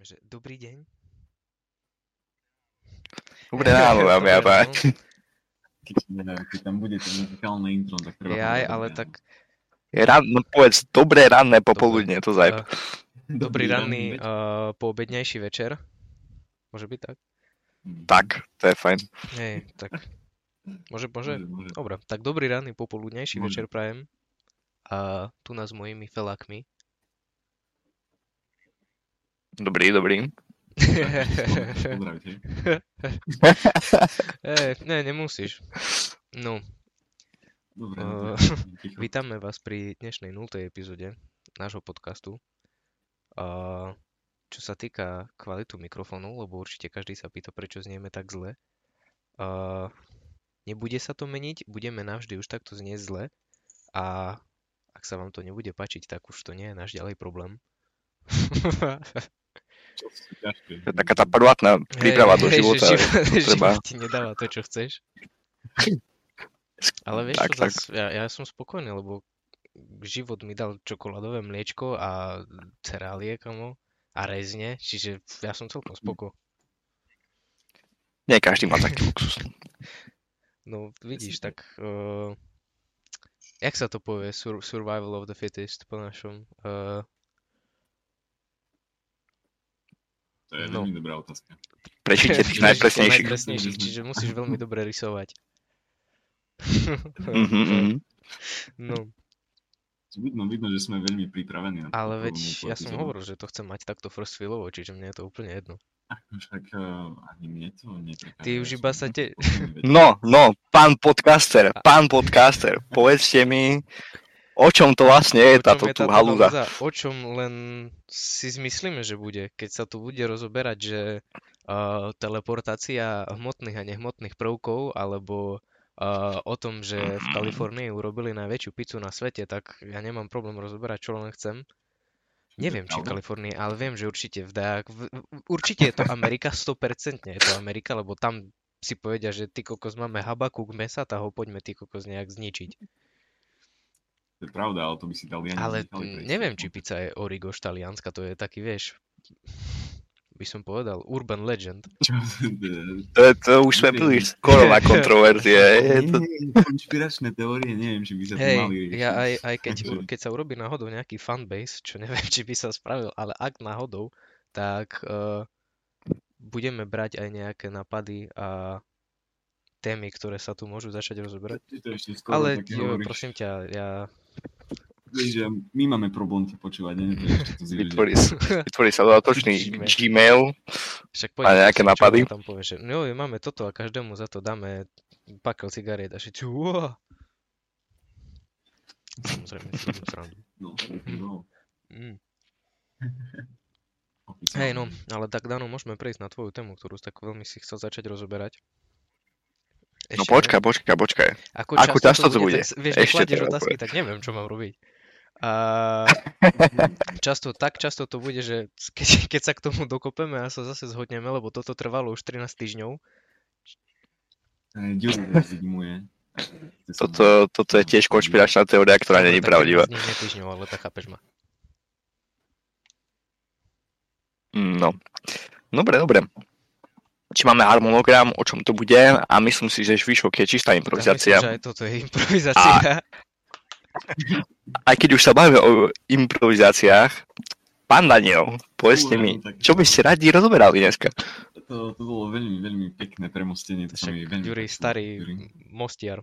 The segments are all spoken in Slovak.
Začneme, že dobrý deň? Dobré ráno, dámy a páni. Keď, tam bude to muzikálne intro, tak treba... Jaj, ale tak Je Rán, no povedz, dobré ranné popoludne, to zajeb. uh, ráno. dobrý ranný uh, poobednejší večer. Môže byť tak? Mm. Tak, to je fajn. Hej, tak. Môže, môže? Dobre, tak dobrý ranný popoludnejší Môže. večer prajem. A tu nás s mojimi felákmi. Dobrý, dobrý. Pozdravte. Ne, nemusíš. No, Dobre, Uh, vítame vás pri dnešnej 0. epizóde nášho podcastu. A čo sa týka kvalitu mikrofónu, lebo určite každý sa pýta, prečo znieme tak zle. A nebude sa to meniť, budeme navždy už takto znieť zle. A ak sa vám to nebude páčiť, tak už to nie je náš ďalej problém. taká tá prvotná príprava do Hej, života. Že život, treba. život ti nedáva to, čo chceš. Ale vieš Tak, čo, tak. zas, ja, ja som spokojný, lebo život mi dal čokoládové mliečko a cerálie, kamo, a rezne, čiže ja som celkom spoko. Nie každý má taký luxus. No vidíš, tak uh, jak sa to povie, sur, survival of the fittest po našom? Uh, To je No. veľmi dobrá otázka. Prežite tých najpresnejších. najpresnejších, čiže musíš veľmi dobre rysovať. Mhm, mhm. No, Vidno, vidno, že sme veľmi pripravení. Na ale veď ja som hovoril, že to chcem mať takto first feelovo, čiže mne je to úplne jedno. Však uh, ani mne to neprekáža. Ty už iba sa te- No, no, pán podcaster, pán podcaster, povedzte mi, o čom to vlastne je táto je tu táto halúza. halúza? O čom len si zmyslíme, že bude, keď sa tu bude rozoberať, že uh, teleportácia hmotných a nehmotných prvkov, alebo uh, o tom, že v. Kalifornii urobili najväčšiu pizzu na svete, tak ja nemám problém rozoberať, čo len chcem. Neviem, či v? Kalifornii, ale viem, že určite v Dajak, určite je to Amerika, 100% je to Amerika, lebo tam si povedia, že ty kokos máme habakúk mesa, tak ho poďme ty kokos nejak zničiť. To je pravda, ale to by si Taliani Ale nechali neviem, či pizza je origo z Talianska, to je taký, vieš, by som povedal, urban legend. Čo? To, to už sme byli skoro na kontroverzie. Je to, konšpiračné teórie, neviem, či by sa to Hej, mali ja aj, aj keď, keď sa urobí náhodou nejaký fanbase, čo neviem, či by sa spravil, ale ak náhodou, tak uh, budeme brať aj nejaké napady a témy, ktoré sa tu môžu začať rozoberať. Ale jo, prosím ťa, ja... Že my máme problém ťa počúvať, zvíri, vytvorí, sa- vytvorí sa dodatočný Gmail. Však A poďme nejaké si, čo napady? tam povie, že no jo, máme toto a každému za to dáme pakel cigariet a všetci uá. Samozrejme. No, no, Mm. Hej, no, ale tak Dano, môžeme prejsť na tvoju tému, ktorú si tak veľmi si chcel začať rozoberať. No Ešte počkaj, počkaj, počkaj. Ako, ako často to bude? Tak, vieš, Ešte treba otázky, tak neviem, čo mám robiť. A často, tak často to bude, že keď, keď sa k tomu dokopeme a sa zase zhodneme, lebo toto trvalo už 13 týždňov, zimuje. Toto, toto je tiež konšpiračná teória, ktorá není pravdivá. 15 dní, nie týždňov, ale tak chápeš ma. Mm, No. Dobre, dobre. Či máme harmonogram, o čom to bude a myslím si, že švíšok je čistá Ja myslím, improvizácia. že aj toto je improvizácia. Aj keď už sa bavíme o improvizáciách, pán Daniel, povedzte mi, čo by ste radi rozoberali dneska? To, to bolo veľmi, veľmi pekné premostenie. To Však mi veľmi Juri, páčilo, starý Juri. mostiar.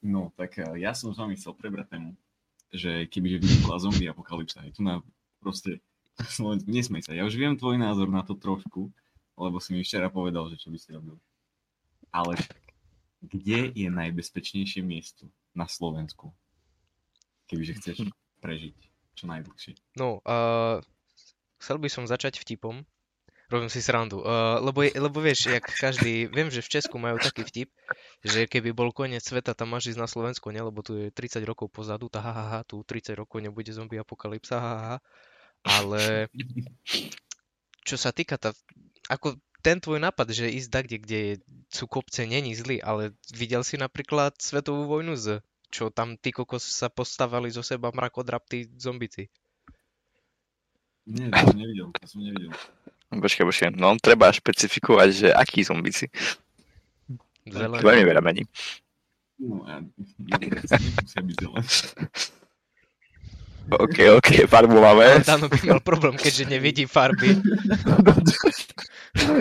No, tak eh, ja som s vami chcel prebrať tému, že kebyže vypukla zombie apokalypsa, je tu na proste Slovensku, nesmej sa, ja už viem tvoj názor na to trošku, lebo si mi včera povedal, že čo by si robil. Ale však, kde je najbezpečnejšie miesto na Slovensku, kebyže chceš prežiť? čo najdlhšie. No, uh, chcel by som začať vtipom. Robím si srandu. Uh, lebo, je, lebo vieš, jak každý, viem, že v Česku majú taký vtip, že keby bol koniec sveta, tam máš ísť na Slovensko, nie? Lebo tu je 30 rokov pozadu, tá ha, ha, ha, tu 30 rokov nebude zombie apokalypsa, ha, ha, ha. Ale čo sa týka tá, ako ten tvoj nápad, že ísť takde, kde sú kopce, není zlý, ale videl si napríklad Svetovú vojnu z čo tam tí kokos sa postavali zo seba mrakodraptí zombici. Nie, to som nevidel, to som nevidel. Počkaj, počkaj, no treba špecifikovať, že aký zombici. Zelený. Veľmi veľa mení. No, ja, nemusia byť zelené. OK, OK, farbu máme. Dano by mal problém, keďže nevidí farby.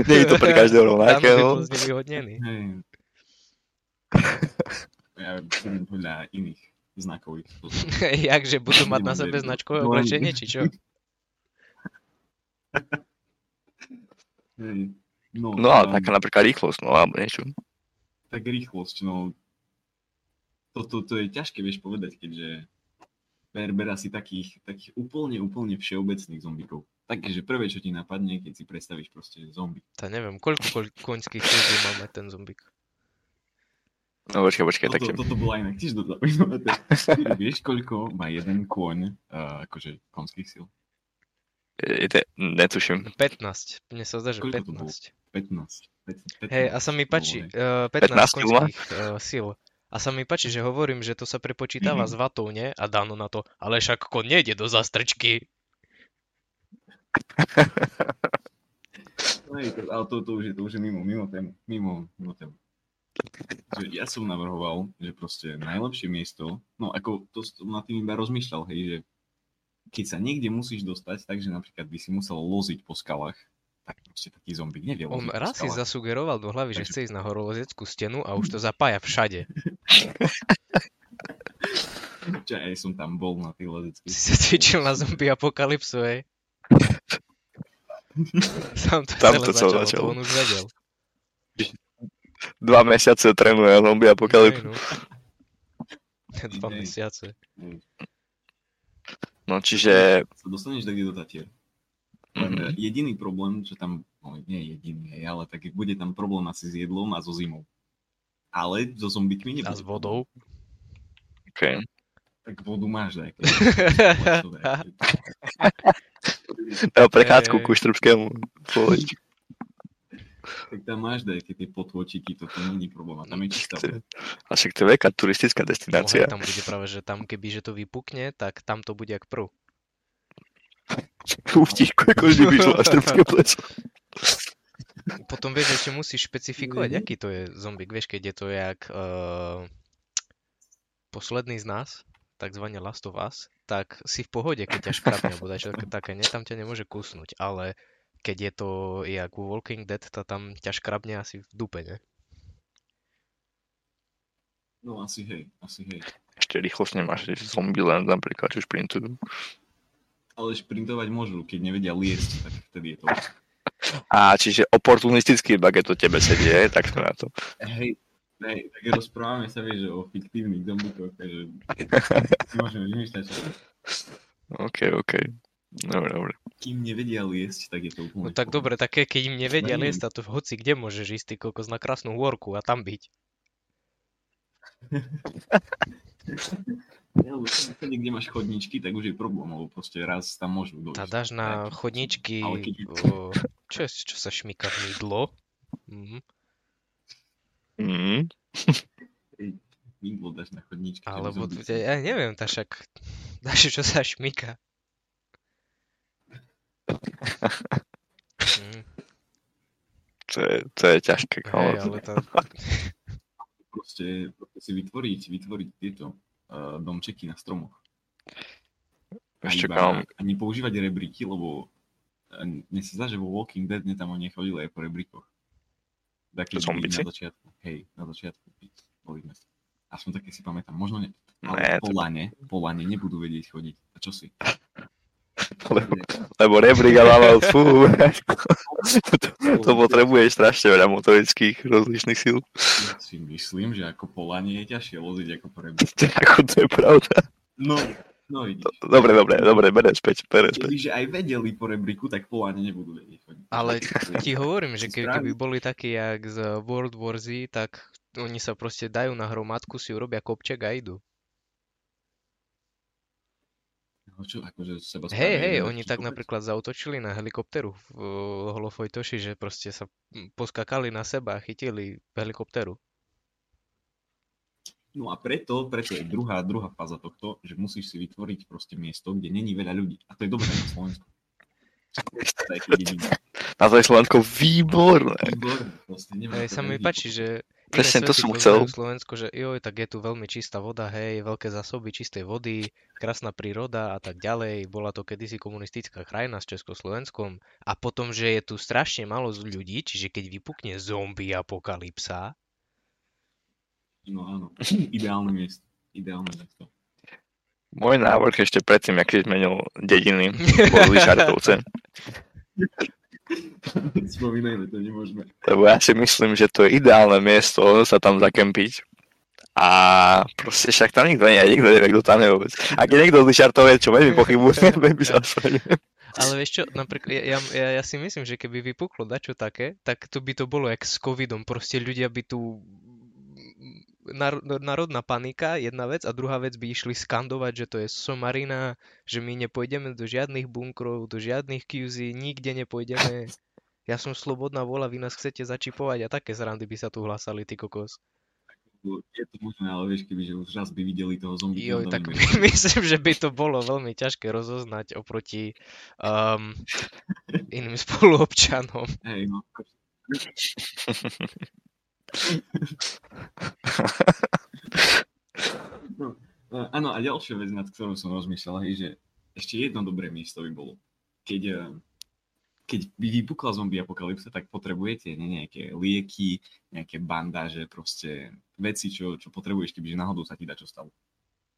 Nie je to pre každého Dano by bol znevýhodnený. Hej. Ja budem podľa iných znakov. Jakže budú mať na sebe značkové No, oblečenie, či čo? No, No ale taká napríklad rýchlosť, no alebo niečo. tak rýchlosť, no. Toto to je ťažké, vieš povedať, keďže Berber asi takých, takých úplne, úplne všeobecných zombikov. Takže prvé, čo ti napadne, keď si predstavíš proste zombie. To neviem, koľko koľ- koňských síl má mať ten zombik. No počkaj, počkaj, Toto, také. toto bola inak tiež zaujímavé. Vieš, koľko má jeden kôň, uh, akože konských síl? Je, je, netuším. 15. Mne sa zdá, že Koľko to bolo? 15. 15. 15 Hej, a sa mi páči, uh, 15 15 kil má? koňských uh, síl. A sa mi páči, že hovorím, že to sa prepočítava s vatou, nie? A Dano na to, ale však kon nejde do zastrčky. To, ale to, to, už je, to už je mimo, mimo tému. Mimo, mimo tému. Že ja som navrhoval, že proste najlepšie miesto, no ako to som nad tým iba rozmýšľal, hej, že keď sa niekde musíš dostať, takže napríklad by si musel loziť po skalách, proste taký zombik nevie On raz si zasugeroval do hlavy, že Takže- chce ísť na horolezeckú stenu a už to zapája všade. Čo, aj som tam bol na tej Si lezeckej. sa cvičil na zombie apokalypsu, hej? Sám to Tam celé to celé začalo, to začalo. on už vedel. Dva mesiace trénuje zombie apokalypse. Hej, no. Dva mesiace. No čiže... Sa dostaneš takde do Tatier. Mhm. jediný problém, čo tam, no nie jediný, ale tak bude tam problém asi s jedlom a so zimou. Ale so zombikmi nebude. A s vodou. Okay. Tak vodu máš, daj. Ja prechádzku ku Štrbskému. Tak tam máš nejaké tie potôčiky, toto není problém. A tam je čistá. A však to je veľká turistická destinácia. hej, tam bude práve, že tam keby že to vypukne, tak tam to bude jak prv. Ako vždy vyšlo na Štrbské pleso. Potom vieš, ešte musíš špecifikovať, Mhm. aký to je zombik. Vieš, keď je to jak uh, posledný z nás, takzvané Last of Us, tak si v pohode, keď ťa škrapne, alebo dačo také, ne, tam ťa nemôže kusnúť, ale keď je to jak u Walking Dead, to tam ťa škrabne asi v dupe, ne? No asi hej, asi hej. Ešte rýchlosť nemáš, že Zombieland napríklad, čo šprintujú. Ale šprintovať môžu, keď nevedia liesť, tak vtedy je to. A čiže oportunistický iba keď to tebe sedí, hej, tak sme na to. Hej, hej, tak rozprávame sa, vieš, že o fiktívnych zombikoch, takže si môžeme vymýšľať, OK, OK. Dobre, dobre. kým nevedia liesť, tak je to úplne... No tak dobre, tak keď im nevedia Neviem. liesť, to hoci kde môžeš ísť, ty kokos, na krásnu hôrku a tam byť. Ja, vtedy, kde máš chodničky, tak už je problém, lebo proste raz tam môžu dojsť. A dáš na Tak. chodničky, keď- o, čo, je, čo sa šmíka mydlo. Mhm. Mm. Mydlo dáš na chodničky. Alebo, ja neviem, tá však, dáš čo sa šmíka. Mm, To, je, to je ťažké, hej, ale to, proste, proste si vytvoriť, vytvoriť tieto domčeky na stromoch. Ešte iba kámo. a nepoužívať rebríky, lebo uh, mne sa zdá, že vo Walking Dead ne tam oni chodili aj po rebríkoch. Taký Zombici? na začiatku. Hej, na začiatku. Boli sme. Aspoň také si pamätám. Možno ne. Ne, Ale to- po lane, po lane nebudú vedieť chodiť. A čo si? Lebo, lebo rebrík a lával, fú. to, to potrebuje strašne veľa motorických rozličných síl. Ja si myslím, že ako po lane je ťažšie loziť ako po rebríku. Ako to je pravda. No, No vidíš. Dobre, dobre, dobre, berem späť, berem späť. Kebyže aj vedeli po rebríku, tak Poláne nebudú vedieť. Ale ti hovorím, že ke, keby boli takí jak z World War Z, tak oni sa proste dajú na hromadku, si urobia kopček a idú. No čo, akože seba Hej, hej, oni tak kopec? napríklad zautočili na helikopteru v Holofojtoši, že proste sa poskakali na seba a chytili helikopteru. No a preto, preto je druhá, druhá fáza tohto, že musíš si vytvoriť proste miesto, kde není veľa ľudí. A to je dobré na Slovensku. Na to je Slovensko výborné. Výborné, proste to sa mi páči, že Presne to som chcel. Slovensko, že joj, tak je tu veľmi čistá voda, hej, veľké zásoby čistej vody, krásna príroda a tak ďalej. Bola to kedysi komunistická krajina s Československom a potom, že je tu strašne málo z ľudí, čiže keď vypukne zombie apokalypsa, No áno, ideálne miesto. Ideálne miesto. Môj návrh ešte predtým, aký zmenil dediny, boli Šartovce. Spomínajme, to nemôžeme. Lebo ja si myslím, že to je ideálne miesto sa tam zakempiť. A proste však tam nikto nie je, nikto nevie, kto tam je vôbec. Ak je niekto z Lišartove, čo veľmi pochybujem, veľmi sa. Ale vieš čo, napríklad, ja, ja, ja si myslím, že keby vypuklo dačo také, tak to by to bolo jak s covidom, proste ľudia by tu národná panika, jedna vec, a druhá vec by išli skandovať, že to je somarina, že my nepôjdeme do žiadnych bunkrov, do žiadnych QZ, nikde nepôjdeme. Ja som slobodná vola, vy nás chcete začipovať a také zrandy by sa tu hlasali, ty kokos. Je to možné, ale vieš, keby že už raz by videli toho zombie. Jo, tak myslím, že by to bolo veľmi ťažké rozoznať oproti um, iným spoluobčanom. Hej, no. No. Áno, a ďalšia vec, nad ktorou som rozmýšľal, je, že ešte jedno dobré miesto by bolo. Keď, eh, keď by vypukla zombie apokalypsa, tak potrebujete ne, nejaké lieky, nejaké bandáže, proste veci, čo, čo potrebuješ, kebyže náhodou sa ti dá čo stalo.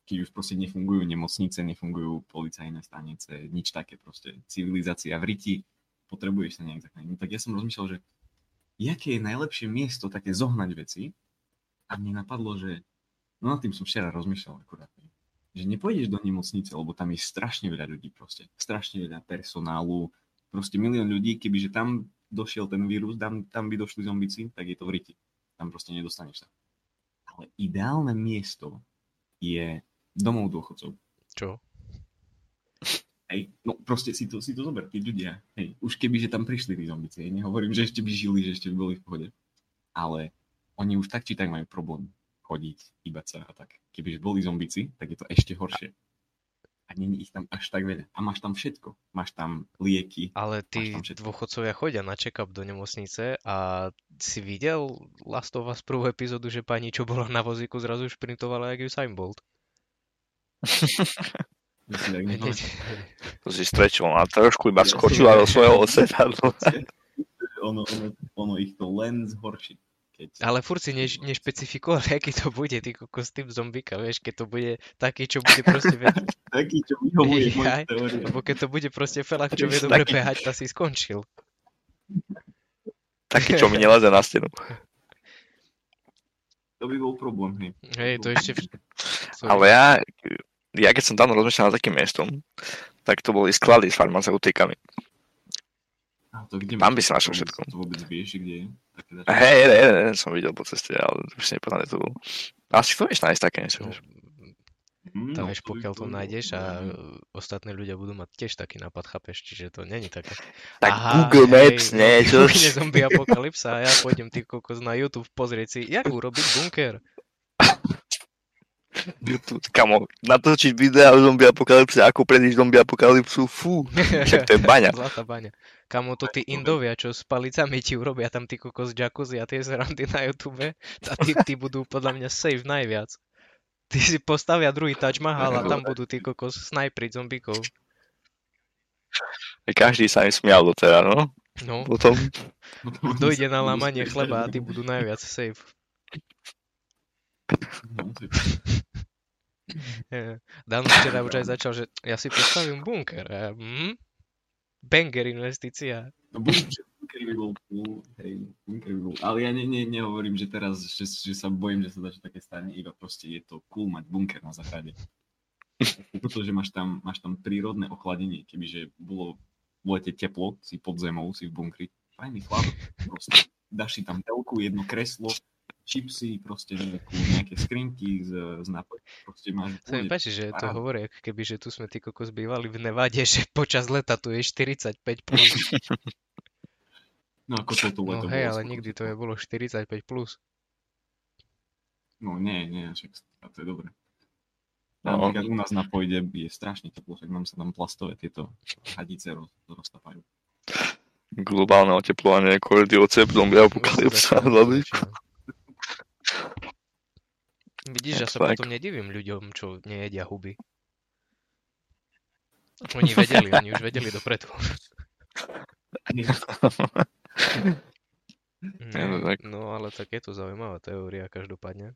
Keď už proste nefungujú nemocnice, nefungujú policajné stanice, nič také proste. Civilizácia v riti, potrebuješ sa nejak zachrániť. No tak ja som rozmýšľal, že jaké je najlepšie miesto také zohnať veci a mne napadlo, že no nad tým som včera rozmýšľal akurát, že nepôjdeš do nemocnice, lebo tam je strašne veľa ľudí proste, strašne veľa personálu, proste milión ľudí, kebyže tam došiel ten vírus, tam, tam by došli zombici, tak je to v riti. Tam proste nedostaneš sa. Ale ideálne miesto je domov dôchodcov. Čo? Hej, no proste si to, si to zober, tí ľudia. Hej, už keby, že tam prišli tí zombici, hej, nehovorím, že ešte by žili, že ešte by boli v pohode. Ale oni už tak či tak majú problém chodiť, hýbať sa a tak. Kebyže boli zombici, tak je to ešte horšie. A není ich tam až tak veľa. A máš tam všetko. Máš tam lieky. Ale tí dôchodcovia chodia na check-up do nemocnice a si videl Last of Us prvú epizódu, že pani, čo bola na vozíku, zrazu šprintovala jak Usain Bolt. To si strečil, a trošku iba skočila do svojho sedadla. ono, ono, ono ich to len zhorší. Keď... Ale furt si než, nešpecifikovali, aký to bude, ty kokos, typ zombika, vieš, keď to bude taký, čo bude proste Taký, čo vyhovuje teórie. lebo keď to bude proste felak, čo vie dobre Taký- behať, tak si skončil. Taký, čo mi neleze na stenu. To by bol problém, hej. Hej, to ešte... Sorry. Ale ja, ja keď som tam rozmýšľal nad takým miestom, tak to boli sklady s farmaceutikami. A to kde Tam by našiel To- všetko. To vôbec vieš, kde je? Hej, jeden, jeden som videl po ceste, ale už si kde to bolo. Asi to vieš nájsť také niečo. No. Hm, tam no, vieš, pokiaľ to nájdeš a uh, ostatní ľudia budú mať tiež taký nápad, chápeš, čiže to není také. Tak Aha, Google Maps, hej, nie, no, čo? Bude zombie apokalypsa a ja pôjdem ty kokos na YouTube pozrieť si, jak urobiť bunker. YouTube, kamo, natočiť videa o zombie apokalypse, ako predísť zombie apokalypsu, fú, však to je baňa. Zlatá baňa. Kamo to tí Indovia, čo s palicami ti urobia tam ty kokos jacuzzi a tie zrandy na YouTube, a tí, tí budú podľa mňa safe najviac. Ty si postavia druhý Taj Mahal a tam budú tí kokos snajpriť zombíkov. Každý sa im smial doteraz, no. No, Potom, dojde na lámanie chleba a tí budú najviac safe. Eh, Dan včera už aj začal, že ja si postavím bunker. Mm, banger investícia. No bunker by bol cool, hej, bunker by bol. Ale ja ne, ne, nehovorím, že teraz, že, že sa bojím, že sa dačo také stane, iba proste je to cool mať bunker na záhrade. Toto, že máš tam, máš tam prírodné ochladenie, kebyže bolo v lete teplo, si pod zemou, si v bunkri. Fajný chlap, proste. Dáš si tam telku, jedno kreslo, čipsy, proste nejakú, nejaké skrinky z, z nápoj. Proste máš... Sa mi páči, že to hovorí, ako keby, že tu sme ty kokos bývali v Nevade, že počas leta tu je 45 plus. No ako toto No leto hej, bolo ale skoro nikdy to teplo. je bolo 45 plus. No nie, nie, však a to je dobré. No. Napríklad u nás na pôjde je strašne teplo, však nám sa tam plastové tieto hadice roz, roztapajú. Globálne oteplovanie, kordiocep, zombie apokalypsa, hlavy. Vidíš, ja sa potom nedivím ľuďom, čo nejedia huby. Oni vedeli, oni už vedeli dopredu. Tak. No ale tak je to zaujímavá teória každopádne.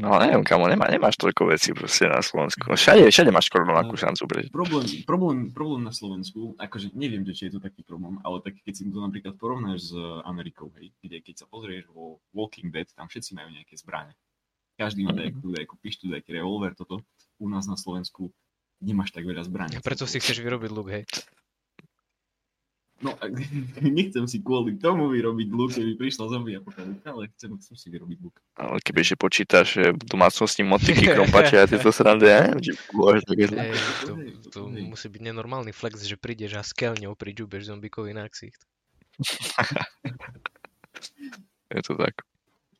No neviem, kamo, nemá, nemáš toľko vecí proste na Slovensku. No, Všade, všade máš rovnakú šancu prežiť. Problém, problém, problém na Slovensku, akože neviem, či je to taký problém, ale tak keď si to napríklad porovnáš s Amerikou, hej, kde keď sa pozrieš vo Walking Dead, tam všetci majú nejaké zbrane. Každý má nejakú, nejakú pištu, nejaký revolver, toto. U nás na Slovensku nemáš tak veľa zbraní. Preto si chceš vyrobiť luk, hej. No, a- nechcem si kvôli tomu vyrobiť luk, keby prišla zombie apokalypsa, ale chcem, chcem si vyrobiť luk. Ale počítaš že v domácnosti motiky, krompače a tieto srandy, ja neviem, také. Hej, to, to musí byť nenormálny flex, že prídeš a s keľňou pričúbeš zombikovi na ksicht. Je to tak.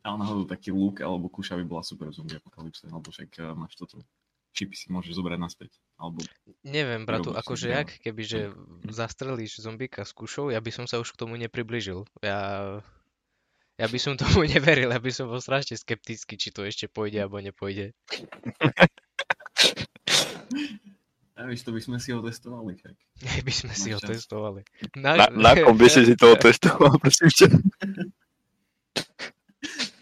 Ale náhodou taký luk alebo kuša by bola super zombie apokalypse, alebo však eh, máš toto. Čipy si môžeš zobrať naspäť. Alebo Neviem, bratu, si akože jak, kebyže zastrelíš zombika s kušou, ja by som sa už k tomu nepribližil. Ja, ja by som tomu neveril, ja by som bol strašne skeptický, či to ešte pôjde alebo nepôjde. a vieš, to by sme si ho testovali, by sme si ho Máš čas. testovali. Na, na kom by si si toho testoval, prosím ťa?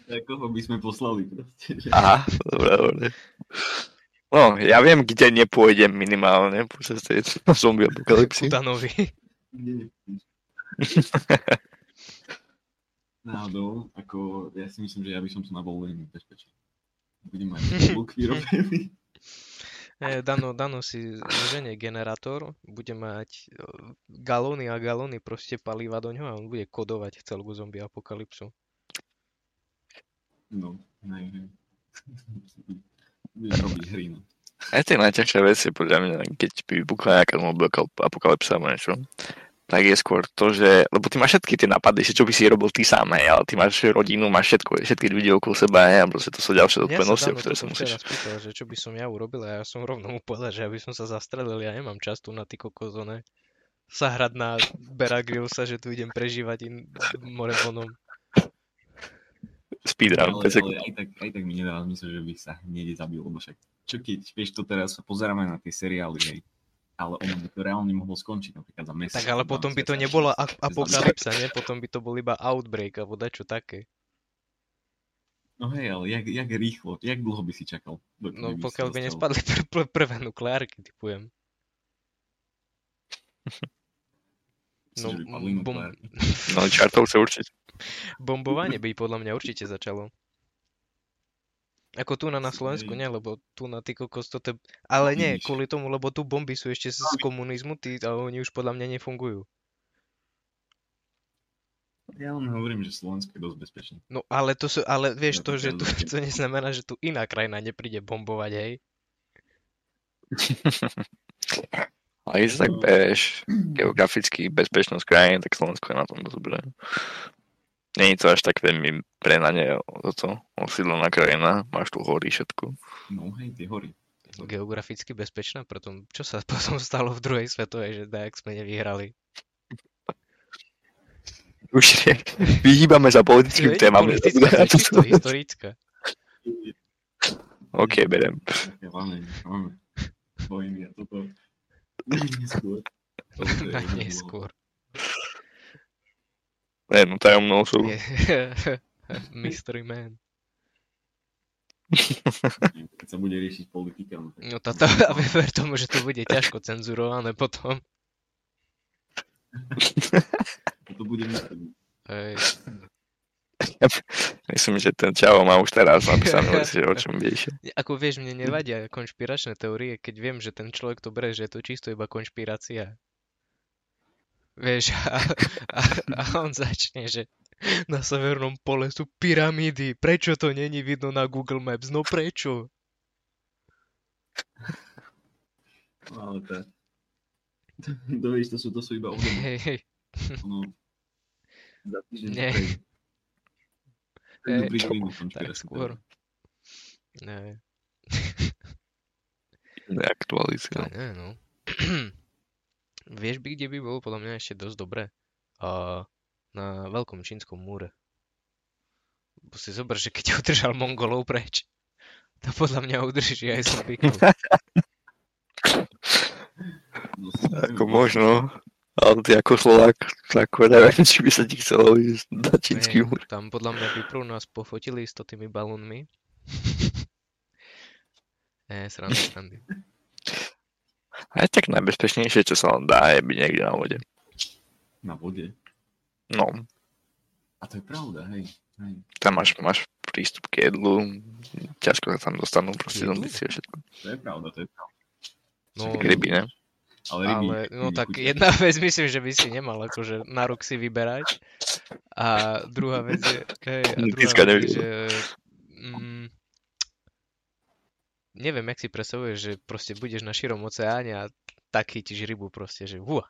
Tak koho by sme poslali proste. že- Aha, dobre, dobre. No, ja viem, kde nepôjdem minimálne počas tej zombie apokalypsy. Kutanovi. Náhodou, ako ja si myslím, že ja by som tu na veľmi bezpečný. Budem mať luk vyrobený. Eh, Dano, Dano si ženie generátor, bude mať eh, galóny a galóny proste paliva do ňoho a on bude kodovať celú zombie apokalypsu. No, ne, robiť hry, no. Aj tie najťažšia vec je podľa mňa, keď by vypukla nejaká apokalypsa alebo niečo, tak je skôr to, že, lebo ty máš všetky tie nápady, že čo by si robil ty sám, hej, ale ty máš rodinu, máš všetko, všetky ľudí okolo seba, hej, a proste to sú ďalšie Ja zodpovednosti, Dano ktoré sa musíš... spýtal, že čo by som ja urobil a ja som rovno mu povedal, že ja by som sa zastrelil, ja nemám čas tu na ty kokozone sa hrať na Bear Grylsa, že tu idem prežívať in morebonom. Speedrun, ale, 5 sekúnd. ale aj, tak, aj tak mi nedáva zmysel, že by sa hneď zabil, lebo však čo keď, vieš, to teraz pozeráme na tie seriály, hej, ale ono by to reálne mohlo skončiť napríklad za mesiac. Tak ale potom by to nebola ap- apokalypsa, nie? Potom by to bol iba outbreak alebo dačo také. No hej, ale jak, jak rýchlo, jak dlho by si čakal? No by pokiaľ by nespadli pr- pr- prvé nukleárky, typujem. No, bom-? No, čartovce určite. bombovanie by podľa mňa určite začalo. Ako tu na, na Slovensku nie, lebo tu na ty kokos toto... je- Ale nie, kvôli tomu, lebo tu bomby sú ešte z, z komunizmu, tí, a oni už podľa mňa nefungujú. Ja len hovorím, že Slovensko je dosť bezpečné. No ale to sú, ale vieš Ja to, to že tu, to neznamená, že tu iná krajina nepríde bombovať, hej? Ale keď sa tak No. bereš geograficky bezpečnosť krajín, tak Slovensko je na tom dosť dobré. Není to až tak veľmi prenane toto osídlená krajina, máš tu hory všetko. No hej, tie hory. Geograficky bezpečná, preto čo sa potom stalo v druhej svetovej, že tak sme nevyhrali. Už nie, vyhýbame sa politickým témam. Politická, to historická. OK, berem. Také máme, máme vojny a toto. Neskôr. Toto je Na jedno neskôr. Ne, no tajomnou sú. Je- Mystery Man. Keď sa bude riešiť politika, no tak No táto, a ver tomu, že to bude ťažko cenzurované potom. to bude myslieť. Myslím, že ten Čavo má už teraz napísané, že o čom vieš. Ako vieš, mne nevadia konšpiračné teórie, keď viem, že ten človek to bere, že je to čisto iba konšpirácia. Vieš, a, a, a on začne, že na severnom pole sú pyramídy. Prečo to není vidno na Google Maps? No prečo? No, ale to... To sú, to sú iba obdobie. Hej, hej. Ono... Za týždeň Iné Tak konšpiračné skôr. Ne, to nie, no. Vieš by, kde by bolo podľa mňa ešte dosť dobré? A na veľkom čínskom múre. Bo si zober, že keď udržal Mongolov preč, to podľa mňa udrží aj zombíkov. Ako možno. Ale ty ako Slovák, ako neviem, či by sa ti chcelo ísť na čínsky múr. Tam podľa mňa by prv nás pofotili s to tými balónmi. Ne, srandy, srandy. Aj tak najbezpečnejšie, čo sa len dá, je byť niekde na vode. Na vode. No, A to je pravda, hej. hej. tam máš, máš prístup k jedlu, ťažko sa tam dostanú proste Jedlu? zombíci a všetko. To je pravda, to je pravda. No, ryby, ne? Ale ryby, ale no tak chutia. jedna vec myslím, že by si nemal akože na rok si vyberať. A druhá vec je, hej, a druhá vec že mm, neviem, jak si predstavuješ, že proste budeš na širom oceáne a tak chytíš rybu proste, že hua.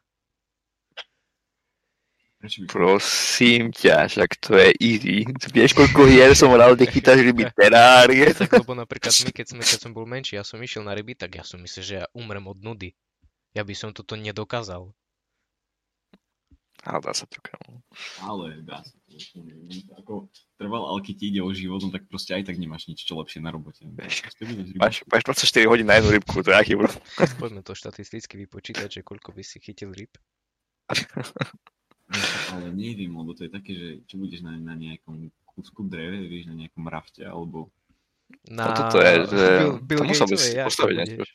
Prosím ťa, však to je easy. Vieš, koľko hier som hral, kde chytáš ryby terárie? Tak lebo napríklad my, keď, sme, keď som bol menší, ja som išiel na ryby, tak ja som myslel, že ja umrem od nudy. Ja by som toto nedokázal. Ale dá sa to, kamo. Ale dá sa to. Ako trval, ale keď ti ide o život, no tak proste aj tak nemáš nič čo lepšie na robote. Máš, máš 24 hodín na jednu rybku, to je aký bro. Poďme to štatisticky vypočítať, že koľko by si chytil ryb. Ale neviem, lebo to je také, že čo budeš na, na nejakom kúsku dreve, vieš, na nejakom rafte, alebo Na A toto je, že... Bill, Bill to musel by Gatesovej si jachte postaviť niečo.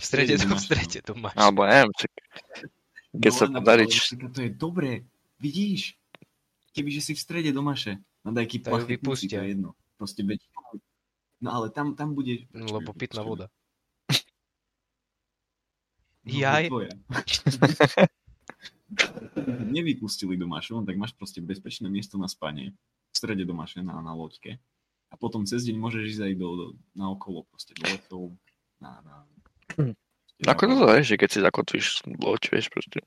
V strede, to, v strede to máš. Alebo neviem, čak, keď sa ale podarí, napríklad, č- napríklad to je dobre, vidíš? Kebyže si v strede do maše, na dajky plaché kusy, to vypustia. je jedno. Proste beď. No ale tam, tam bude... No, lebo pitná voda. No, Jaj. Nevypustili do mašu, no tak máš proste bezpečné miesto na spanie. V strede do maše, na, na loďke. A potom cez deň môžeš ísť aj do, do, na okolo, proste do letov, na... na ako to je, že keď si zakotvíš loď, vieš, proste.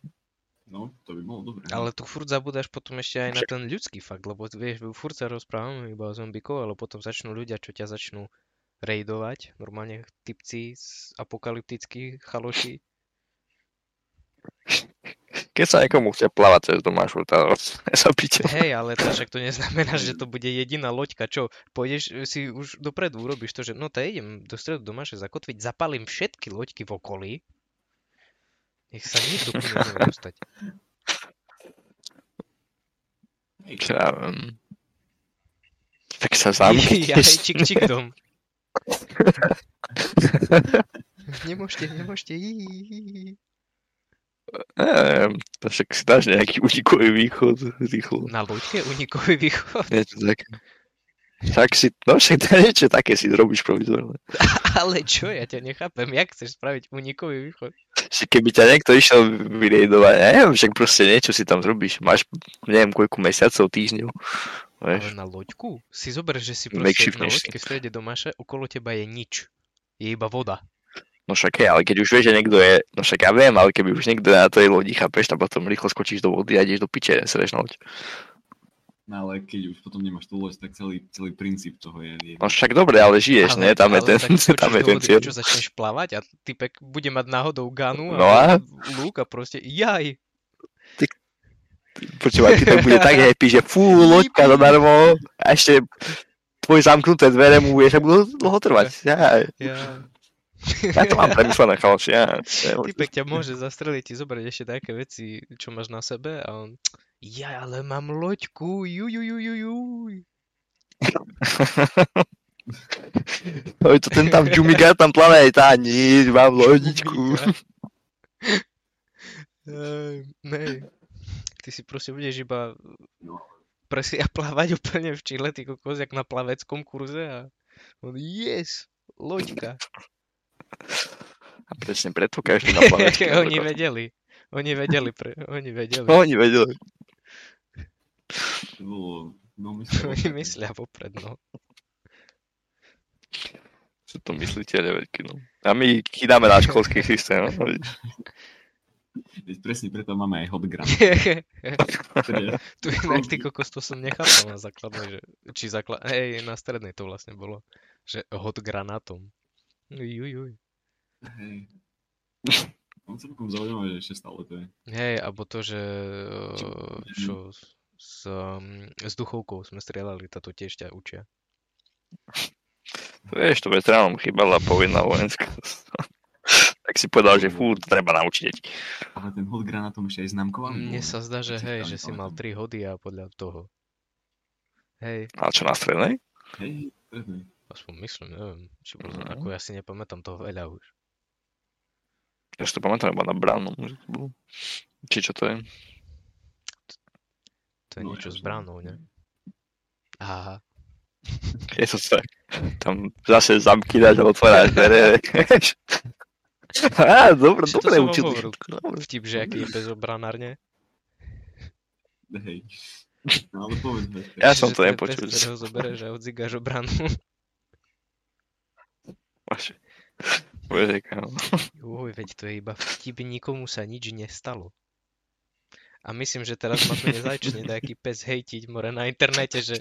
No, to by bolo dobré. Ale tu furt zabudáš potom ešte aj na ten ľudský fakt, lebo vieš, furt sa rozprávame iba o zombikov, ale potom začnú ľudia, čo ťa začnú rejdovať, normálne typci z apokalyptických chaloší. Keď sa niekomu chce plávať cez domášu, to sa píte. Hej, ale to však to neznamená, že to bude jediná loďka. Čo, pôjdeš e, si už dopredu, urobíš to, že no to idem do stredu domáše zakotviť, zapalím všetky loďky v okolí, nech sa nikto nevie dostať. Viem. Tak sa zamkni. Ja hej, čik, čik dom. Nemôžete, nemôžete. Neviem, to však si dáš nejaký unikový východ rýchlo. Na loďke unikový východ. Niečo také. Tak si, no však niečo také si robíš provizorné. Ale čo, ja ťa nechápem, jak chceš spraviť unikový východ? Že keby ťa niekto išiel vyriedovať, ja neviem, však proste niečo si tam zrobíš. Máš, neviem, koľko mesiacov, týždňov. Vieš, Ale na loďku? Si zober, že si proste na loďke v strede domaše, okolo teba je nič. Je iba voda. No však hej, ale keď už vieš, že niekto je, no však ja viem, ale keby už niekto je na tej lodi, chápeš, a potom rýchlo skočíš do vody a ideš do piče, sereš na loď. No ale keď už potom nemáš tú loď, tak celý, celý princíp toho je... je... No však dobre, ale žiješ, nie? Tam je ten, tam je ten cieľ. Čo začneš plávať a typek bude mať náhodou ganu No a? lúk a proste jaj. Počúvaj, ty to bude tak happy, že fú, loďka zadarmo a ešte tvoje zamknuté dvere mu vieš, a budú dlho trvať. Ja, Ja. Ja to mám premyslené, chaloši. Ja, Typek ťa môže zastreliť, ti zobrať ešte také veci, čo máš na sebe a on ja, ale mám loďku, ju, ju, ju, ju, juj. Oj, to ten tam Jumiga tam plavé, tá nič, mám lodičku. Ej, nej. Ty si proste budeš iba presia plávať úplne v Čile, ty kokos, jak na plaveckom kurze a on, yes, loďka. A presne preto každý na plavecky. oni vedeli. Oni vedeli, pre, oni vedeli. No, oni vedeli. To bolo veľmi Oni myslia vopred, no. Sú to mysliteľe veľký, no. A my chytáme na školský systém, no. Veď presne preto máme aj hot gram. tu inak ty kokos, to som nechápal na základnej, že, či základ, hej, na strednej to vlastne bolo, že hot granátom. Juj, juj. Hej. On celkom zaujímavé, že ešte stále to je. Hej, alebo to, že uh, čo s, s, um, s duchovkou sme strieľali, táto tiež ťa učia. To vieš, to veteránom chýbala povinná vojenská. tak si povedal, že fú, to treba naučiť deti. Ale ten hot granátom ešte aj známkovaný. Mne sa zdá, že hej, že si mal pamätám. 3 hody a podľa toho. Hej, A čo na strednej? Hej, presne. Aspoň myslím, neviem, či bolo, Mhm. ako ja si nepamätám toho veľa už. Ja si to pamätám iba na to bolo. Či čo to je? To je No, niečo ja s bránou, ne? Aha, Je to tak. Tam zase zamky dáš a otváraš dvere. Á, dobre, to dobre? Dobre. vtip, že aký je bez obranárne. Hej. No ale povedz. Vester. Ja som to nepočul. pes, ktorého zoberieš a odzigáš obranu. Vaše. Bože, kámo. Uj, veď to je iba vtip, nikomu sa nič nestalo. A myslím, že teraz ma tu nezačne nejaký pes hejtiť more na internete, že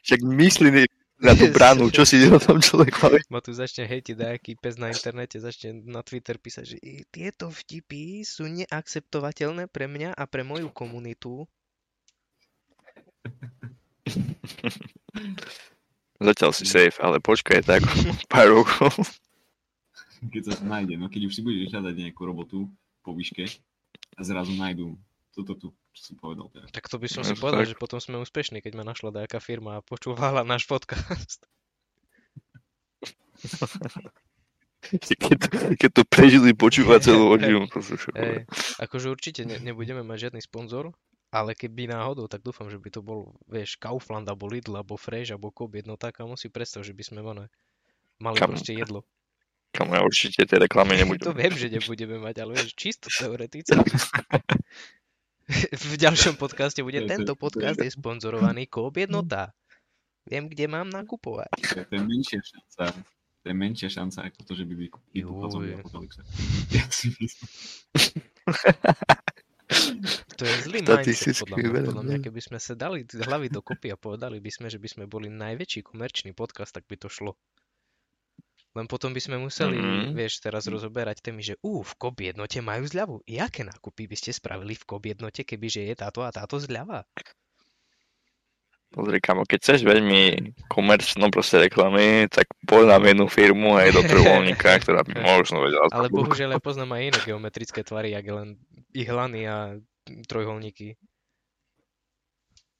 Však myslí na tú bránu, čo si o tom človek povie. ma tu začne hejtiť nejaký pes na internete, začne na Twitter písať, že "I tieto vtipy sú neakceptovateľné pre mňa a pre moju komunitu. Zatiaľ si safe, ale počkaj tak pár rokov. Keď sa to nájde, no keď už si budeš hľadať nejakú robotu po výške a zrazu nájdu toto tu, čo som povedal teraz. Tak to by som No si povedal, tak. že potom sme úspešní, keď ma našla nejaká firma a počúvala náš podcast. Keď to, keď to prežili počúvať celú hodinu. to sú šokové. Hej, akože určite ne, nebudeme mať žiadny sponzor, ale keby náhodou, tak dúfam, že by to bol, vieš, Kaufland, alebo Lidl, alebo Fresh, alebo Coop jednota, kamo si predstav, že by sme ono, mali Kam? proste jedlo. Kamo, ja určite tej reklamy nebudem. to viem, že nebudeme mať, ale vieš, čisto teoreticky. v ďalšom podcaste bude, tento podcast je sponzorovaný Coop jednota. Viem, kde mám nakupovať. To je, menšia šanca, to je menšia šanca ako to, že by apokalypsa. Ja si myslím. To je zlý mindset, podľa mňa. Podľa mňa, keby sme sa dali hlavy dokopy a povedali by sme, že by sme boli najväčší komerčný podcast, tak by to šlo. Len potom by sme museli, Mhm. vieš, teraz rozoberať témy, že ú, v KOB jednote majú zľavu. I aké nákupy by ste spravili v KOB jednote, kebyže je táto a táto zľava? Pozri, kamo, keď chceš veľmi komerčnú proste reklamy, tak poď na jednu firmu aj do trojuholníka, ktorá by možno vedela. Ale bohužiaľ ja poznám aj iné geometrické tvary, jak len ihlany a trojholníky.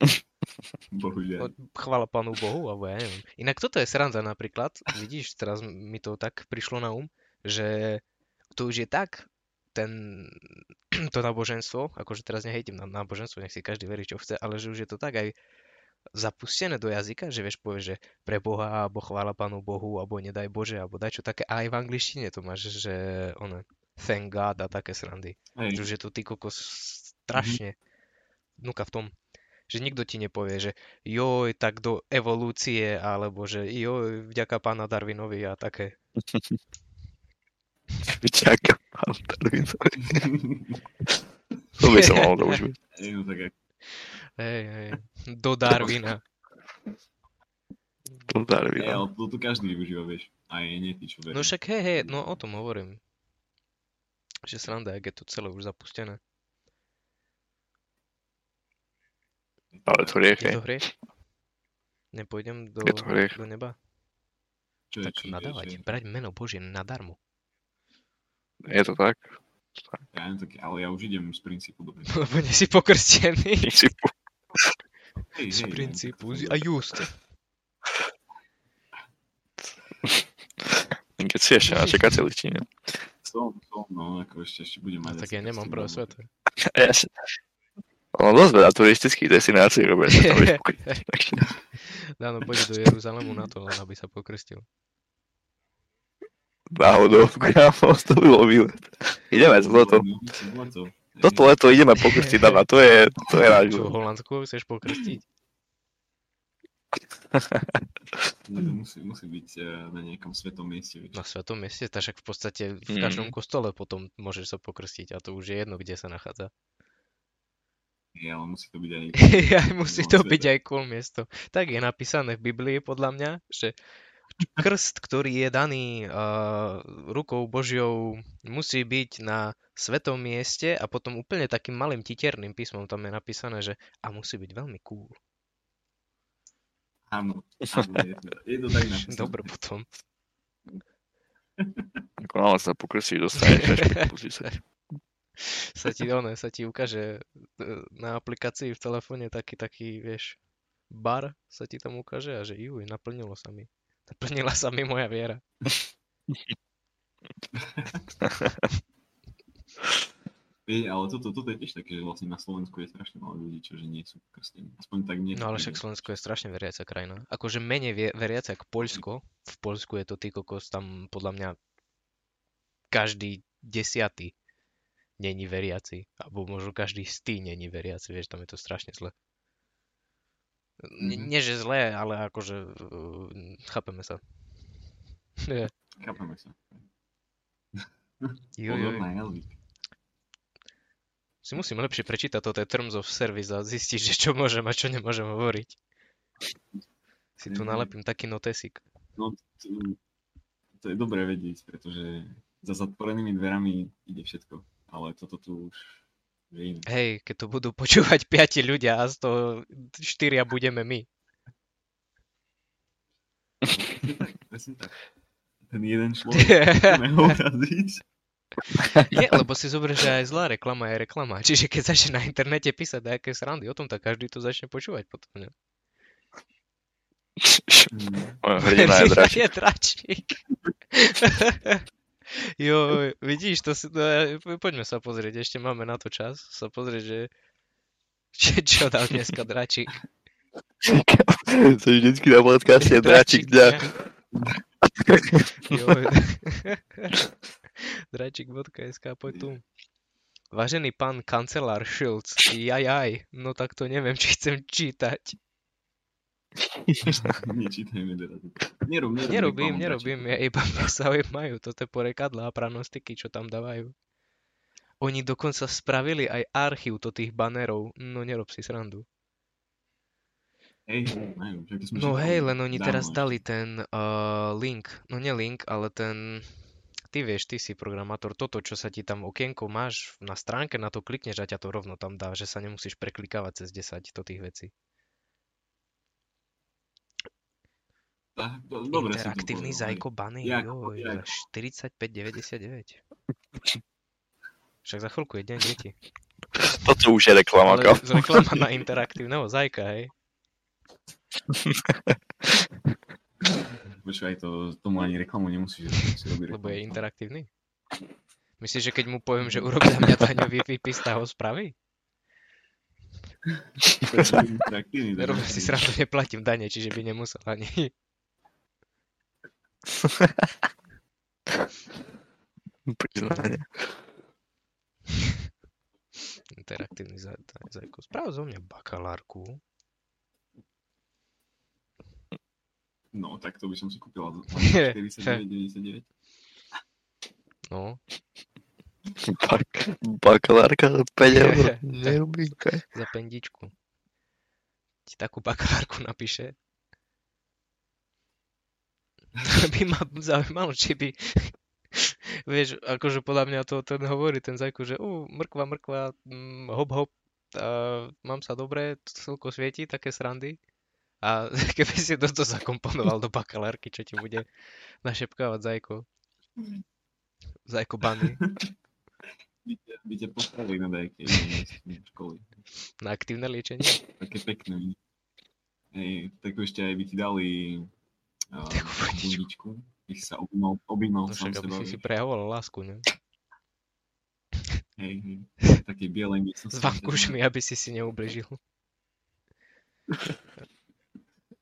Bohužiaľ. Chvala pánu Bohu, alebo ja neviem. Inak toto je sranda napríklad, vidíš, teraz mi to tak prišlo na um, že to už je tak, ten, to náboženstvo, akože teraz nehejtím na náboženstvo, nech si každý verí, čo chce, ale že už je to tak aj zapustené do jazyka, že vieš, povieš, že pre Boha, alebo chvála pánu Bohu, alebo nedaj Bože, alebo daj čo také. A aj v angličtine to máš, že ono, thank God a také srandy. Hej, Že už je to ty kokos strašne nuka v tom, že nikto ti nepovie, že joj, tak do evolúcie, alebo že joj, vďaka pána Darwinovi a také. Čaká, pán Darwinovi. To by doužiť. Hej, no tak ako- Hej, hej, do Darwina. Hej, Darwina. ale to tu každý využíva, vieš. Aj nie tí, čo veria. No však hej, hej, no o tom hovorím. Že sranda, jak je to celé už zapustené. Ale to riech, Je hej. to hriech? Nepôjdem do, Je to hriech. do neba? Čo je, Tak čo je, nadávať, že- brať meno Božie nadarmo. Je to tak? Ja neviem, tak, ale ja už idem z princípu dobre. Lebo nie si pokrstený. Princípu. Hej, Z hej, princípu. tak A just. Keď si ešte na čakacej listine. Som, som, no, ako ešte, ešte budem No, mať. tak asi ja nemám prvé sveté. Ja si... ono dosť veľa turistických destinácií robia. Takže Dáno pôjde do Jeruzalému na to, len aby sa pokrstil. Náhodou, kámo, to bylo výlet. Ideme toto. Toto leto ideme pokrstiť, Dana, to je, to je náš Čo. Holandsku chceš pokrstiť? Musí, musí byť eh, na nejakom svetom mieste. Vieš. Na svetom mieste, tak však v podstate v Mm. každom kostole potom môžeš sa pokrstiť a to už je jedno, kde sa nachádza. Nie, ale musí to byť aj... aj musí to sveta. byť aj cool miesto. Tak je napísané v Biblii podľa mňa, že krst, ktorý je daný uh, rukou Božiou, musí byť na svetom mieste a potom úplne takým malým titerným písmom tam je napísané, že a musí byť veľmi cool. Áno, áno, je, to, je to tak napísané. Dobre potom. Ako náhle sa dostaneš až pozri sa. Sa ti, one, sa ti ukáže e, na aplikácii v telefóne taký, taký, vieš, bar sa ti tam ukáže a že juj, naplnilo sa mi. Naplnila sa mi moja viera. Vie, ale toto, toto je tiež také, že vlastne na Slovensku je strašne málo ľudí, čo že nie sú krstení. Aspoň tak nie. No ale však Slovensko je strašne veriaca krajina. Akože menej veriaca ako Poľsko. V Poľsku je to ty kokos, tam podľa mňa každý desiatý není veriaci. Alebo možno každý stý není veriaci, vieš, tam je to strašne zle. Mhm. Mm-hmm. Nie, že zlé, ale akože uh, chápeme sa. Chápeme sa. Jo, jo. Si musím lepšie prečítať toto Terms of Service a zistiť, že čo môžem a čo nemôžem hovoriť. Si tu nalepím taký notesik. No, to, to je dobré vedieť, pretože za zatvorenými dverami ide všetko. Ale toto tu už. Hej, keď to budú počúvať piati ľudia a z toho štyria budeme my. Presne tak. Ten jeden človek, chceme ho uraziť. Nie, lebo si zober, že aj zlá reklama je reklama. Čiže keď začne na internete písať nejaké srandy o tom, tak každý to začne počúvať potom. Ne? Hrdina je dračík. Jo, vidíš, to si, no, poďme sa pozrieť, ešte máme na to čas, sa pozrieť, že čo, čo dal dneska dračík. Je vždycky na podcaste dračík dňa. dňa. Jo. Dračík.sk, poď tu. Vážený pán kancelár Schulz, jajaj, no tak to neviem, či chcem čítať. Nečítajme teda. Nerob, nerob Nerobím, reklamu, nerobím, ja iba mňa zaujímajú toto porekadlá a pranostiky, čo tam dávajú. Oni dokonca spravili aj archív do tých banerov, no nerob si srandu. Hej, majú. to No hej, len oni dávno teraz dali ten uh, link, no nie link, ale ten, ty vieš, ty si programátor, toto, čo sa ti tam okienko máš na stránke, na to klikneš a ťa to rovno tam dá, že sa nemusíš preklikávať cez 10 do tých vecí. Tak, do- dobre Interaktívny. Zajko Bunny, Jak- joj, jak? 45,99. Však za chvíľku je deň deti. Toto už je reklama, Ale kam. reklama na interaktívneho Zajka, hej. Počúvaj, to, tomu ani reklamu nemusíš robiť, Lebo je interaktívny. Myslíš, že keď mu poviem, že urob za mňa daňový výpis, tá ho spraví? Robím si srandu, neplatím dane, čiže by nemusel ani. Priznanie. Interaktívny za- za- zajko. Sprav zo mňa bakalárku. No, tak to by som si kúpila Je, 49,99. No, Bak- Bakalárka za 5 eur. Nerobí. za pendičku. Ti takú bakalárku napíše. By ma zaujímalo, či by... Vieš, akože podľa mňa to ten hovorí, ten zajku, že uh, mrkva, mrkva, mm, hop, hop, a mám sa dobre, slnko svieti, také srandy. A keby si toto zakomponoval do bakalárky, čo ti bude našepkávať zajko. Zajko Bunny By ťa, postavili na nejakej školy. na aktívne liečenie. Také pekné. Hej, tak ešte aj by ti dali Takú bundičku. Ich sa objímal, objímal No sám však, aby seba. si si vieš. prejavoval lásku, ne? Hej, hej. takej bielej miestnosti. S vankúšmi, aby si si neubližil.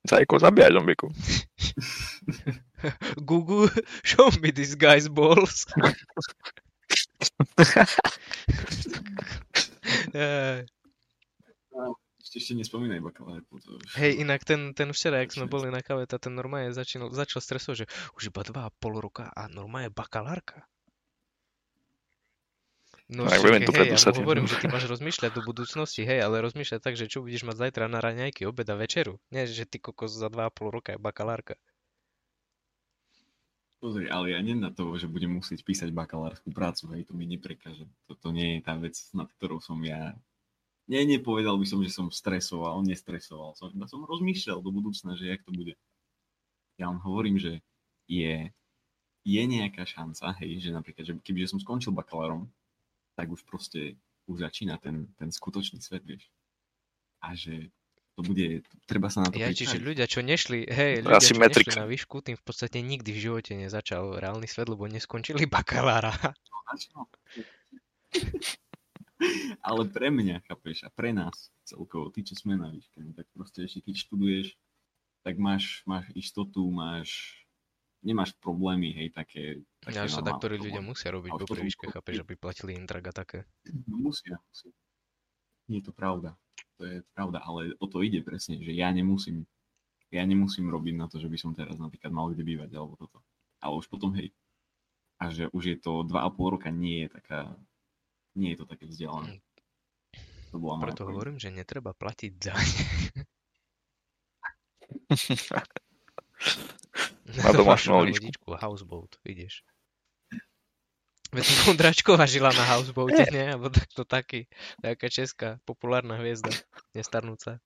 Zajko, zabíjaj zombiku. Google, show me this guy's balls. Ešte, ešte nespomínaj už... Hej, inak ten, ten včera, jak sme boli na kave, ten normálne začal, začal stresovať, že už iba dva a pol roka a normálne bakalárka. No Tak však hej, ja mu hovorím, že ty máš rozmýšľať do budúcnosti, hej, ale rozmýšľať tak, že čo budeš mať zajtra na raňajky, obed a večeru. Nie, že ty kokos za dva a pol roka je bakalárka. Pozri, ale ja nie na to, že budem musieť písať bakalárskú prácu, hej, to mi neprekáže. Toto nie je tá vec, nad ktorou som ja... Nie, nepovedal by som, že som stresoval, nestresoval som, iba som rozmýšľal do budúcna, že jak to bude. Ja vám hovorím, že je, je nejaká šanca, hej, že napríklad, že kebyže som skončil bakalárom, tak už proste už začína ten, ten skutočný svet, vieš. A že to bude, treba sa na to Ja, čiže pripraviť. ľudia, čo nešli, hej, ľudia, asi čo nešli Matrix. na výšku, tým v podstate nikdy v živote nezačal reálny svet, lebo neskončili bakalára. Začal. Ale pre mňa, chápeš, a pre nás celkovo, ty, čo sme na výške, tak proste ešte keď študuješ, tak máš, máš istotu, máš, nemáš problémy, hej, také... také Ja, že sa normálne taktorí ľudia musia robiť po potom- výške, chápeš, aby platili intrak a také. No musia, musia. Nie je to pravda. To je pravda, ale o to ide presne, že ja nemusím, ja nemusím robiť na to, že by som teraz napríklad mal kde bývať, alebo toto. Ale už potom, hej. A že už je to 2,5 roka, nie je taká, nie je to také vzdialené. To bola moja Preto pointa. hovorím, že netreba platiť daň. Na domácnu lodičku. Houseboat, vidíš. Veď Vondračková žila na houseboate, nie? Alebo takto taký, taká česká populárna hviezda, nestarnúca.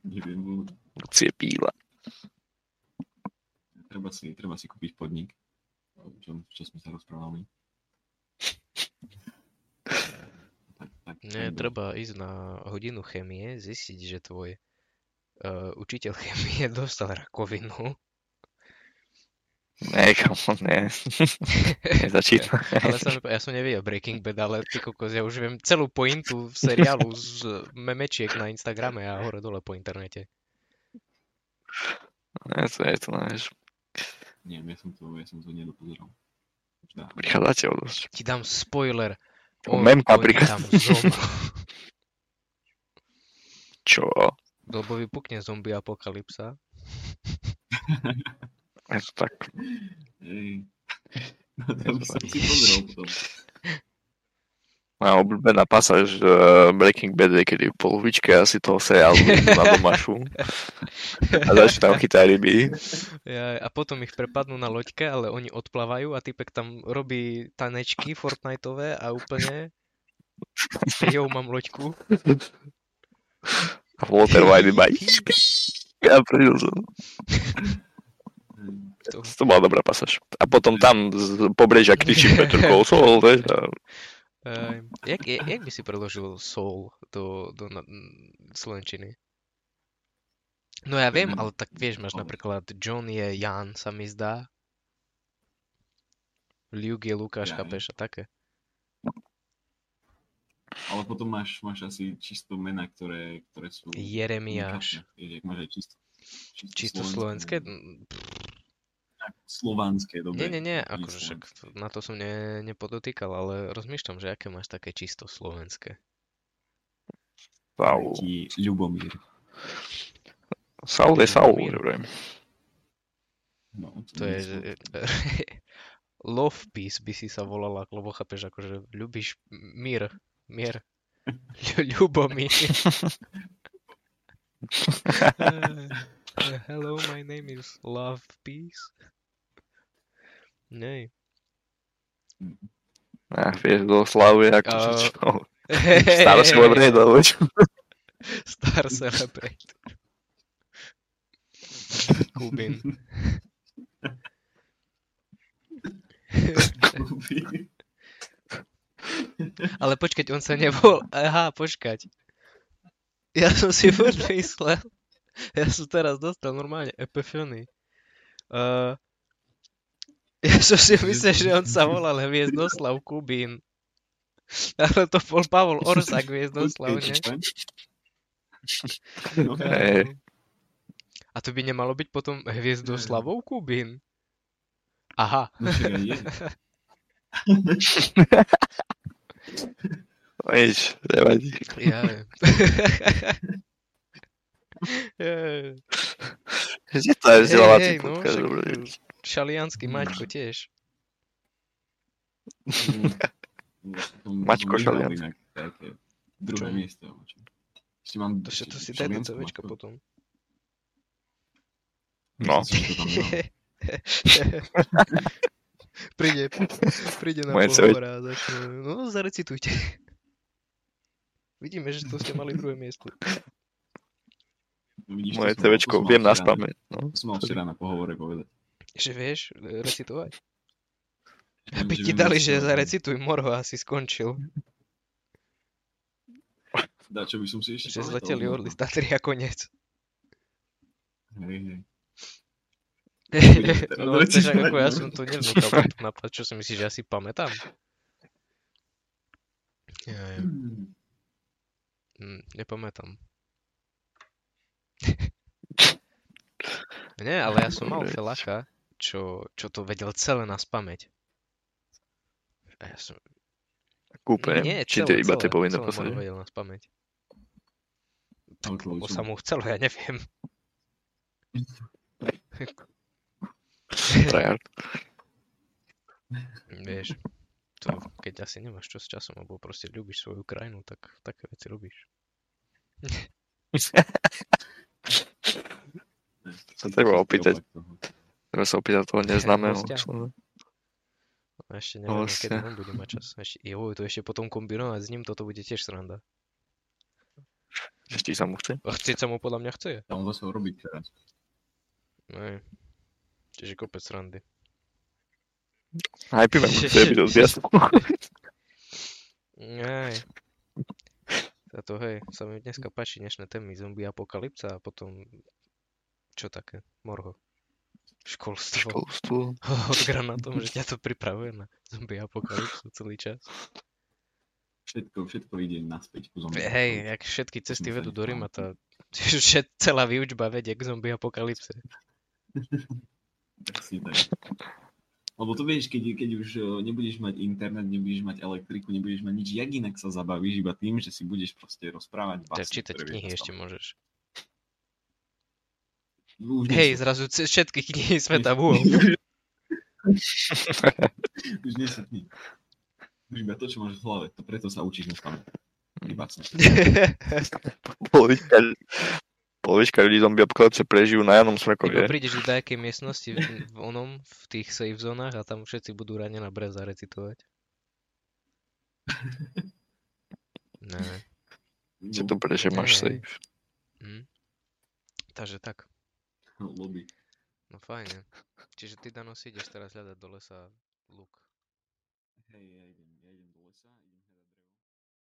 Neviem, Lucie píla. treba si, treba si kúpiť podnik, o čom, čo sme sa rozprávali. Tak, tak, Nie, tak treba ísť na hodinu chemie, zistiť, že tvoj uh, učiteľ chemie dostal rakovinu. Ne, kamo, ne. Nezačína. Ale pá- ja som nevedel Breaking Bad, ale ty kokos, ja už viem celú pointu v seriálu z memečiek na Instagrame a hore dole po internete. Ne, to je to, nevieš. Nie, ja som to, ja som to nedopozeral. Prichádzate o dosť. Ti dám spoiler. O, mem zomrú. Čo? Lebo vypukne zombie apokalypsa. Je to tak. Hej. No, to by som si pozrel potom. Moja obľúbená pasáž uh, Breaking Bad je, kedy v polovičke asi toho seriálu na domašu a začnú tam chytať ryby. Ja, a potom ich prepadnú na loďke, ale oni odplávajú a typek tam robí tanečky Fortniteové a úplne jo, mám loďku. Walter White iba ja som. To, To bola dobrá pasáž. A potom tam z pobrežia kričí Peter Kousol, vieš, a uh, jak, jak, by si preložil soul do, do na, slovenčiny? No ja viem, ale tak vieš, máš napríklad John je Jan, sa mi zdá. Luke je Lukáš, Ja, chápeš, a také. Ale potom máš, máš asi čisto mená, ktoré, ktoré sú... Jeremiáš. máš aj čisto, Čisto slovenské? mená. Slovanské, dobre. Nie, nie, nie, to akože však to- na to som ne, nepodotýkal, ale rozmýšľam, že aké máš také čisto slovenské. Saul. Taký Ľubomír. Saul je Saul, vrajím. No, To je, že Love Peace by si sa volala, lebo chápeš, akože ľubíš mír, mier, Ľu- Ľubomír. Hello, my name is Love Peace. Nej. Ja, vieš, kto slavuje ako A- čo. Stále si len redol, vieš. Star Celebrate. Kubin. Ale počkať, on sa nebol... Aha, počkať. Ja som si furt myslel. Ja som teraz dostal normálne epifany. Uh, ja som si myslel, že on sa volal Hviezdoslav Kubín. Ale to bol Pavol Orsak, Hviezdoslav, nie? A to by nemalo byť potom Hviezdoslavou Kubín? Aha. no je. Nič, nevadí. Ja. Je to aj vzdelávací hej, no, podcast, Šalianský Maťko tiež. Mm. Maťko také Druhé Čo? miesto. Ešte mám... To, to si daj CVčka Maťku. potom. No. To príde, príde na pohovor a začne, no zarecitujte. Vidíme, že to ste mali druhé miesto. No vidíš, to Moje to mal viem na spameť. No. To som mal včera na pohovore povedať. Že vieš recitovať? Aby ti dali, že zarecituj Morho a si skončil. Dá, čo by som si ešte Že pamätal, zleteli no. orly z Tatry a koniec. Hej, hej. teraz No, chceš ako ja no. som to nápad. Čo si myslíš, že ja si pamätám? Ja, ja. Mm, nepamätám. Nie, ale ja som mal Dobre. Čo, čo to vedel celé na spameť. A ja som... Úplne. Nie, Či to iba tie povinné posledné. Vedel na spameť. Lebo sa mu chcelo, ja neviem. Tryhard. Vieš, to, keď asi nemáš čo s časom, alebo proste ľúbiš svoju krajinu, tak také veci robíš. Sa treba opýtať. Treba sa opýtať toho neznámeho. Hostia. človeka. A ešte nevieme, kedy Hostia. on bude mať čas. Ešte, jo, to ešte potom kombinovať s ním, toto bude tiež sranda. Ešte sa mu chce. A chcieť sa mu podľa mňa chce. A on zase robí včera. Nej. Čiže kopec srandy. Hypíme mu chce byť odviazku. Aj. Táto hej, sa mi dneska páči dnešné témy, zombie apokalypsa a potom čo také, morho. Školstvo. Školstvo. Odgra na tom, že ťa to pripravuje na zombie apokalypsu celý čas. Všetko, všetko ide naspäť ku zombie. Hej, jak všetky cesty vedú do Ríma, tá všet, celá výučba vedie k zombie apokalypse. Presne tak. Lebo to vieš, keď, keď už eh, nebudeš mať internet, nebudeš mať elektriku, nebudeš mať nič, jak inak sa zabavíš iba tým, že si budeš proste rozprávať Tak básne, čítať knihy ešte môžeš. Už Hej, zrazu ce- všetky knihy sveta bol. už nie sú knihy. Už iba to, čo máš v hlave, to preto sa učíš na spamäť. Polovička, polovička ľudí zombie apokalypse prežijú na jednom smreku, Iba prídeš do nejakej miestnosti v, v onom, v tých safe zónach a tam všetci budú ráne na breza recitovať. Ne. Si to preže máš safe. Hm. Takže tak, lobby. no fajne. Čiže ty Dano si ideš teraz hľadať do lesa luk. Hej, ja idem,